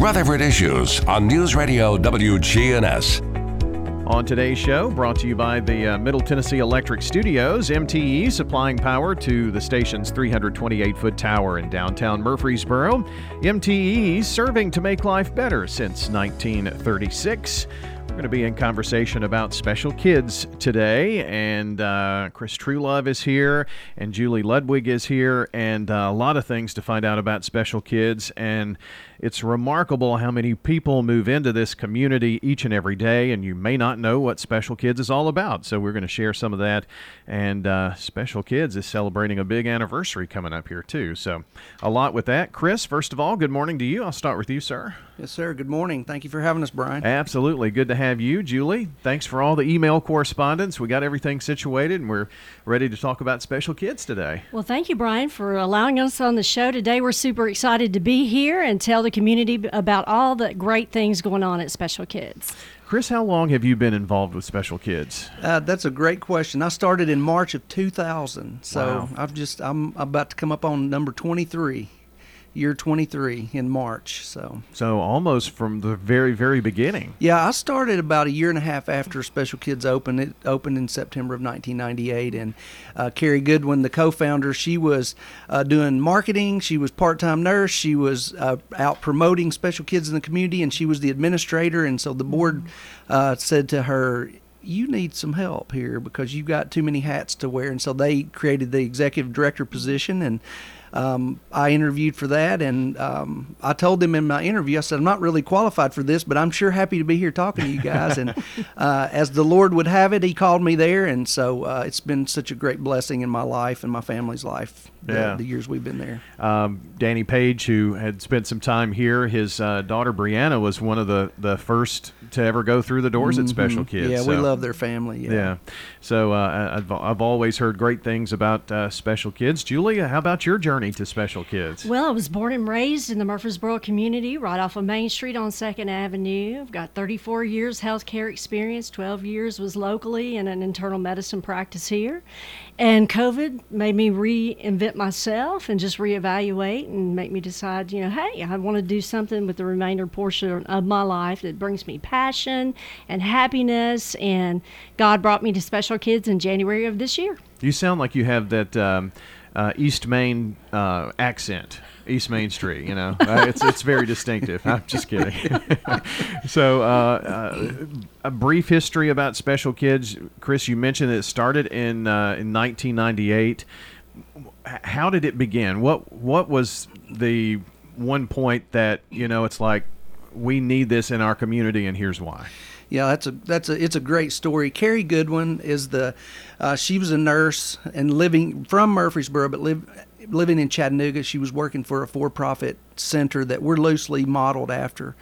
Rutherford Issues on News Radio WGNS. On today's show, brought to you by the uh, Middle Tennessee Electric Studios, MTE supplying power to the station's 328 foot tower in downtown Murfreesboro. MTE serving to make life better since 1936. We're going to be in conversation about special kids today, and uh, Chris Truelove is here, and Julie Ludwig is here, and uh, a lot of things to find out about special kids. And it's remarkable how many people move into this community each and every day, and you may not know what Special Kids is all about. So we're going to share some of that. And uh, Special Kids is celebrating a big anniversary coming up here too. So a lot with that. Chris, first of all, good morning to you. I'll start with you, sir. Yes, sir. Good morning. Thank you for having us, Brian. Absolutely. Good to have you, Julie. Thanks for all the email correspondence. We got everything situated and we're ready to talk about special kids today. Well, thank you, Brian, for allowing us on the show today. We're super excited to be here and tell the community about all the great things going on at Special Kids. Chris, how long have you been involved with Special Kids? Uh, that's a great question. I started in March of 2000, so Wow. I've just I'm about to come up on number 23, year 23 in March. So So almost from the very, very beginning. yeah, I started about a year and a half after Special Kids opened. It opened in September of 1998, and uh, Carrie Goodwin, the co-founder, she was uh, doing marketing. She was part-time nurse. She was uh, out promoting Special Kids in the community, and she was the administrator. And so the board uh, said to her. You need some help here because you've got too many hats to wear, and so they created the executive director position, and um, I interviewed for that, and um, I told them in my interview, I said, I'm not really qualified for this, but I'm sure happy to be here talking to you guys. and uh, as the Lord would have it, He called me there, and so uh, it's been such a great blessing in my life and my family's life the, Yeah. the years we've been there. Um, Danny Page, who had spent some time here, his uh, daughter Brianna was one of the, the first to ever go through the doors at Special Kids. Mm-hmm. Yeah, we love their family. Yeah. Yeah. So uh, I've, I've always heard great things about uh, Special Kids. Julia, how about your journey to Special Kids? Well, I was born and raised in the Murfreesboro community, right off of Main Street on Second Avenue. I've got 34 years healthcare experience. 12 years was locally in an internal medicine practice here, and COVID made me reinvent myself and just reevaluate and make me decide, you know, hey, I want to do something with the remainder portion of my life that brings me passion and happiness. And God brought me to Special Kids in January of this year. You sound like you have that um, uh, East Main uh, accent. East Main Street, you know, uh, it's it's very distinctive. I'm just kidding. so, uh, uh, a brief history about Special Kids, Chris. You mentioned it started in uh, in 1998. How did it begin? What what was the one point that you know it's like we need this in our community, and here's why. Yeah, that's a that's a it's a great story. Carrie Goodwin is the uh, she was a nurse and living from Murfreesboro, but live living in Chattanooga. She was working for a for-profit center that we're loosely modeled after,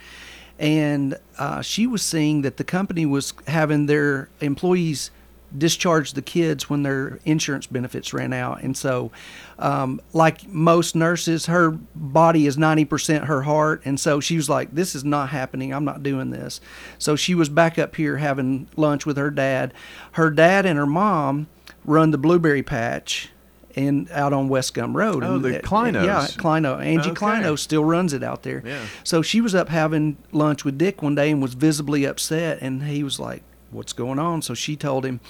and uh, she was seeing that the company was having their employees discharge the kids when their insurance benefits ran out. And so, um, like most nurses, her body is 90% her heart. And so she was like, This is not happening. I'm not doing this. So she was back up here having lunch with her dad. Her dad and her mom run the blueberry patch. And out on West Gum Road. Oh, And the Kleinos. Yeah, Kleino. Angie Okay. Kleino still runs it out there. Yeah. So she was up having lunch with Dick one day and was visibly upset, and he was like, "What's going on?" So she told him,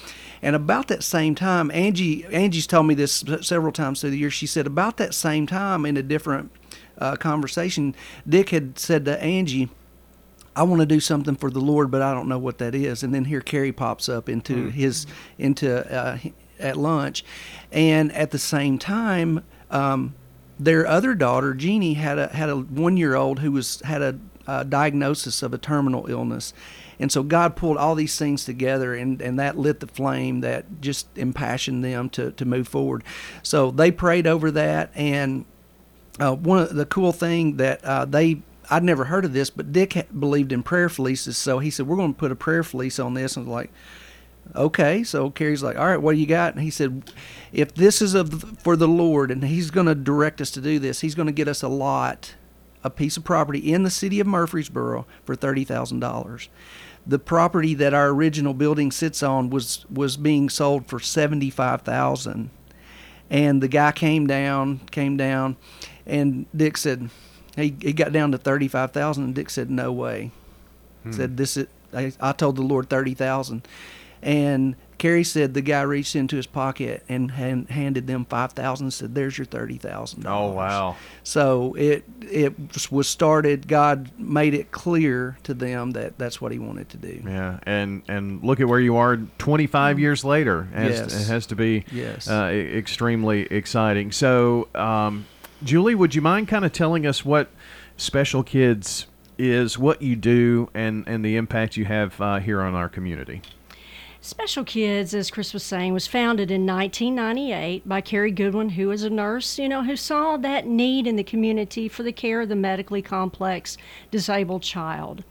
and about that same time, Angie Angie's told me this several times through the year. She said about that same time in a different uh, conversation, Dick had said to Angie. I want to do something for the Lord, but I don't know what that is. And then here Carrie pops up into his into uh, at lunch, and at the same time, um, their other daughter Jeannie had a had a one year old who was had a, uh diagnosis of a terminal illness, and so God pulled all these things together, and and that lit the flame that just impassioned them to to move forward. So they prayed over that, and uh, one of the cool thing that uh, they I'd never heard of this, but Dick believed in prayer fleeces, so he said we're going to put a prayer fleece on this, and I was like, okay. So Carrie's like, all right, what do you got? And he said, if this is of for the Lord, and He's going to direct us to do this, He's going to get us a lot, a piece of property in the city of Murfreesboro for thirty thousand dollars. The property that our original building sits on was was being sold for seventy five thousand. And the guy came down came down and dick said he, he got down to 35,000 and Dick said no way. Hmm. Said this is I, I told the Lord 30,000 and Carrie said the guy reached into his pocket and hand, handed them 5,000 and said there's your $30,000. Oh wow. So it it was started God made it clear to them that that's what he wanted to do. Yeah, and and look at where you are 25 years later. It has, Yes. it has to be Yes. uh, extremely exciting. So, um, Julie, would you mind kind of telling us what Special Kids is, what you do, and and the impact you have uh, here on our community? Special Kids, as Chris was saying, was founded in 1998 by Carrie Goodwin, who was a nurse, you know, who saw that need in the community for the care of the medically complex disabled child.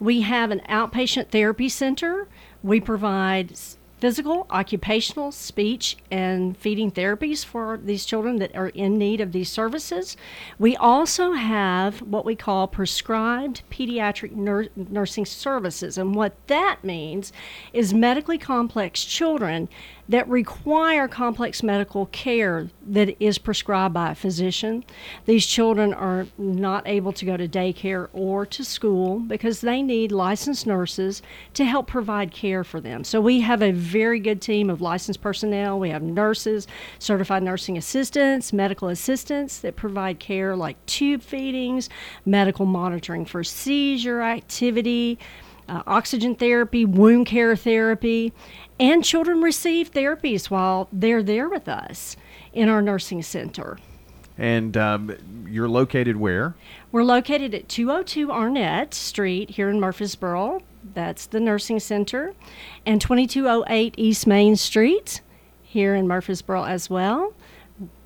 We have an outpatient therapy center. We provide physical, occupational, speech, and feeding therapies for these children that are in need of these services. We also have what we call prescribed pediatric nur- nursing services. And what that means is medically complex children that require complex medical care that is prescribed by a physician. These children are not able to go to daycare or to school because they need licensed nurses to help provide care for them. So we have a very good team of licensed personnel. We have nurses, certified nursing assistants, medical assistants that provide care like tube feedings, medical monitoring for seizure activity uh, oxygen therapy, wound care therapy, and children receive therapies while they're there with us in our nursing center. And um, you're located where? We're located at 202 Arnett Street here in Murfreesboro. That's the nursing center. And 2208 East Main Street here in Murfreesboro as well,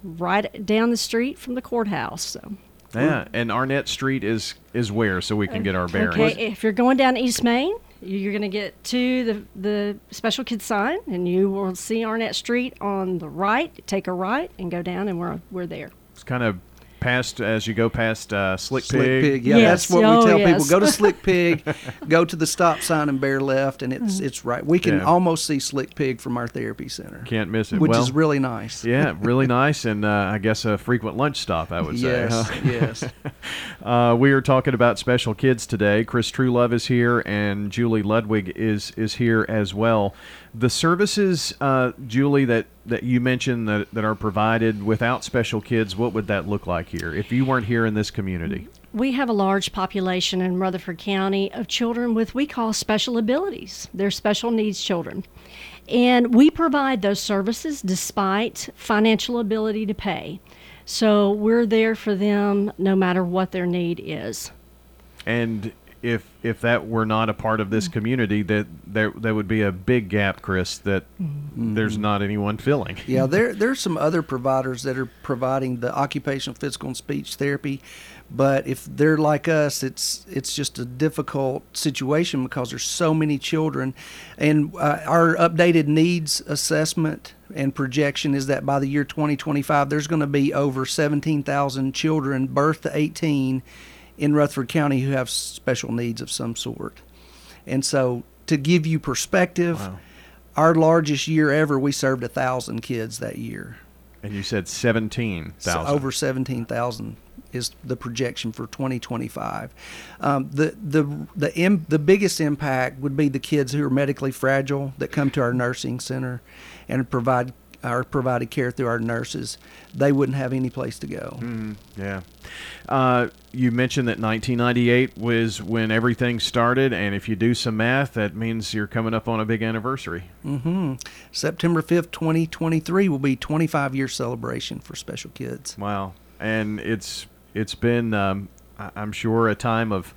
right down the street from the courthouse. So. Yeah, and Arnett Street is is where, so we can get our bearings. Okay, if you're going down East Main, you're going to get to the the special kids sign, and you will see Arnett Street on the right. Take a right and go down, and we're we're there. It's kind of past as you go past uh, Slick, Slick Pig. Pig, yeah, Yes. that's what Oh, we tell people. Go to Slick Pig, go to the stop sign and bear left, and it's it's right. We can Yeah. almost see Slick Pig from our therapy center, Can't miss it. which well, is really nice. yeah, really nice, and uh, I guess a frequent lunch stop. I would say. Yes, huh? yes. Uh, we are talking about special kids today. Chris Truelove is here, and Julie Ludwig is is here as well. The services, uh, Julie, that, that you mentioned that, that are provided without special kids, what would that look like here if you weren't here in this community? We have a large population in Rutherford County of children with we call special abilities. They're special needs children. And we provide those services despite financial ability to pay. So we're there for them no matter what their need is. And if if that were not a part of this community, that there there would be a big gap, Chris, that there's not anyone filling. Yeah, there there's some other providers that are providing the occupational, physical, and speech therapy, but if they're like us, it's it's just a difficult situation because there's so many children, and uh, our updated needs assessment and projection is that by the year 2025, there's going to be over 17,000 children birth to 18 in Rutherford County who have special needs of some sort, and so to give you perspective Wow. our largest year ever, we served a thousand kids that year. And you said seventeen So over seventeen thousand is the projection for 2025. Um, the the the Im, the biggest impact would be the kids who are medically fragile that come to our nursing center and provide are provided care through our nurses. They wouldn't have any place to go. Yeah. Uh, you mentioned that 1998 was when everything started, and if you do some math, that means you're coming up on a big anniversary. hmm September 5th, 2023 will be 25 year celebration for special kids. Wow. And it's it's been, um, I'm sure, a time of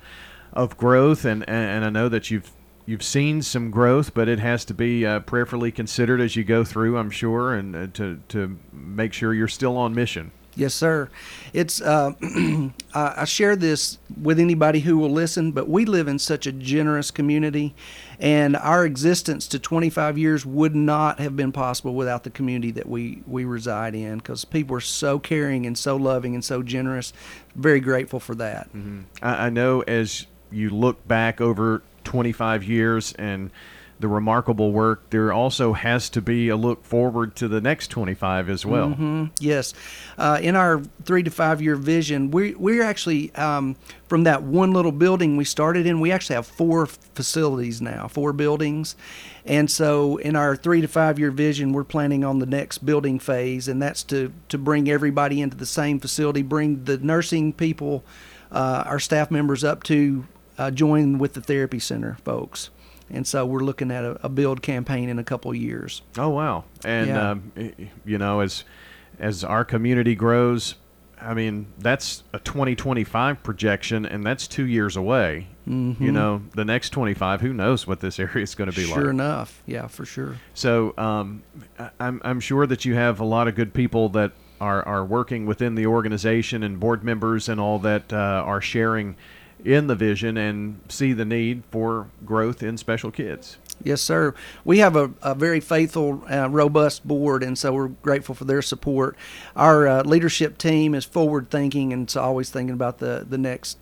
of growth, and, and I know that you've you've seen some growth, but it has to be uh, prayerfully considered as you go through. I'm sure, and uh, to to make sure you're still on mission. Yes, sir. It's uh, I share this with anybody who will listen, but we live in such a generous community, and our existence to 25 years would not have been possible without the community that we we reside in. Because people are so caring and so loving and so generous. Very grateful for that. I, I know as you look back over 25 years and the remarkable work, there also has to be a look forward to the next 25 as well. Mm-hmm. Yes, uh, in our three to five year vision, we we're actually um, from that one little building we started in. We actually have four facilities now, four buildings, and so in our three to five year vision, we're planning on the next building phase, and that's to to bring everybody into the same facility, bring the nursing people, uh, our staff members up to uh, join with the therapy center folks and so we're looking at a, a build campaign in a couple of years. Oh wow! And Yeah. um, you know, as as our community grows, I mean, that's a 2025 projection, and that's two years away. You know, the next 25, who knows what this area is going to be Mm-hmm. Sure enough, yeah, for sure. So um, I'm, I'm sure that you have a lot of good people that are, are working within the organization and board members and all that uh, are sharing in the vision and see the need for growth in special kids. Yes, sir. We have a, a very faithful, uh, robust board, and so we're grateful for their support. Our uh, leadership team is forward thinking and it's always thinking about the, the next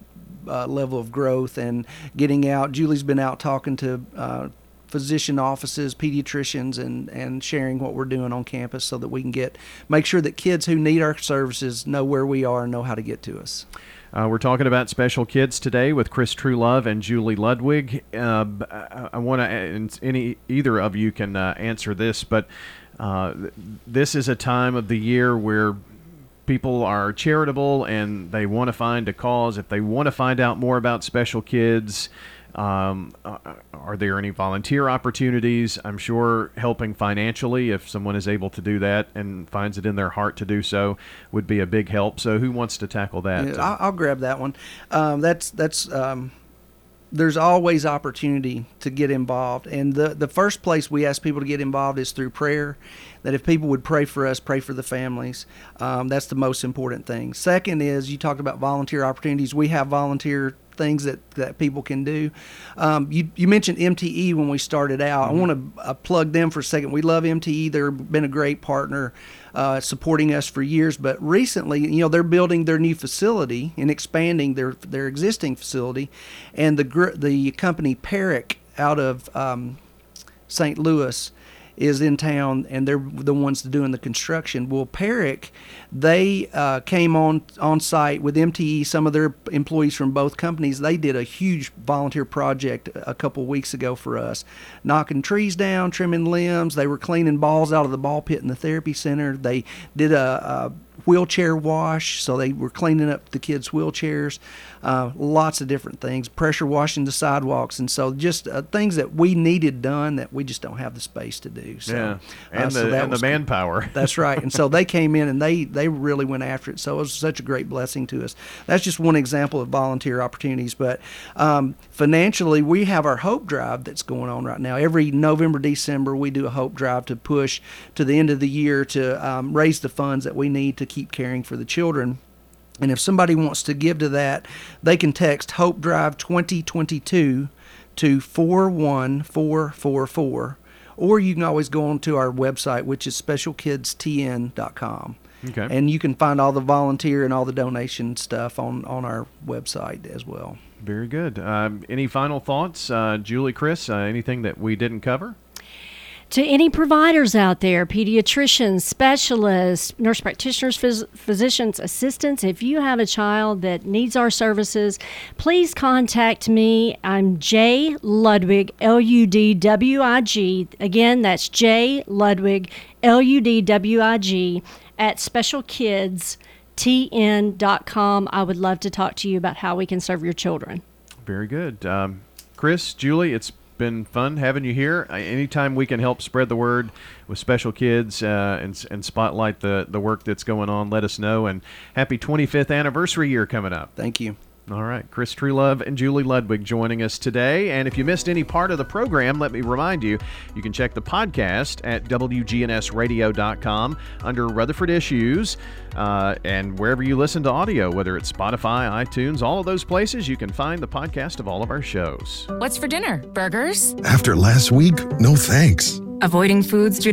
uh, level of growth and getting out. Julie's been out talking to uh, physician offices, pediatricians, and, and sharing what we're doing on campus so that we can get make sure that kids who need our services know where we are and know how to get to us. Uh, we're talking about special kids today with Chris Truelove and Julie Ludwig. Uh, I, I want to, any either of you can uh, answer this, but uh, this is a time of the year where people are charitable and they want to find a cause. If they want to find out more about special kids, um, uh, are there any volunteer opportunities? I'm sure helping financially, if someone is able to do that and finds it in their heart to do so, would be a big help. So, who wants to tackle that? Yeah, I'll, grab that one. Um, that's that's. Um, there's always opportunity to get involved, and the the first place we ask people to get involved is through prayer. That if people would pray for us, pray for the families, um, that's the most important thing. Second is you talked about volunteer opportunities. We have volunteer things that, that people can do. Um, you, you mentioned MTE when we started out. I want to uh, plug them for a second. We love MTE. They've been a great partner, uh, supporting us for years. But recently, you know, they're building their new facility and expanding their their existing facility, and the gr- the company Paric out of um, St. Louis is in town and they're the ones doing the construction. Well, Paric, they uh, came on on site with MTE. Some of their employees from both companies. They did a huge volunteer project a couple weeks ago for us, knocking trees down, trimming limbs. They were cleaning balls out of the ball pit in the therapy center. They did a, a wheelchair wash, so they were cleaning up the kids' wheelchairs. Uh, lots of different things, pressure washing the sidewalks, and so just uh, things that we needed done that we just don't have the space to do. So, yeah, uh, and so the and the manpower. That's right. And so they came in and they they really went after it. So it was such a great blessing to us. That's just one example of volunteer opportunities. But um, financially, we have our Hope Drive that's going on right now. Every November, December, we do a Hope Drive to push to the end of the year to um, raise the funds that we need to keep caring for the children. And if somebody wants to give to that, they can text Hope Drive 2022 to 41444 or you can always go onto our website which is specialkidstn.com. Okay. And you can find all the volunteer and all the donation stuff on on our website as well. Very good. Um, any final thoughts, uh, Julie, Chris? Uh, anything that we didn't cover? To any providers out there, pediatricians, specialists, nurse practitioners, phys- physicians, assistants, if you have a child that needs our services, please contact me. I'm J Ludwig, L U D W I G. Again, that's J Ludwig, L U D W I G, at specialkidstn.com. I would love to talk to you about how we can serve your children. Very good. Um, Chris, Julie, it's been fun having you here. Anytime we can help spread the word with special kids uh, and, and spotlight the, the work that's going on, let us know. And happy 25th anniversary year coming up. Thank you. All right. Chris Truelove and Julie Ludwig joining us today. And if you missed any part of the program, let me remind you, you can check the podcast at WGNSradio.com under Rutherford Issues uh, and wherever you listen to audio, whether it's Spotify, iTunes, all of those places, you can find the podcast of all of our shows. What's for dinner? Burgers? After last week, no thanks. Avoiding foods due to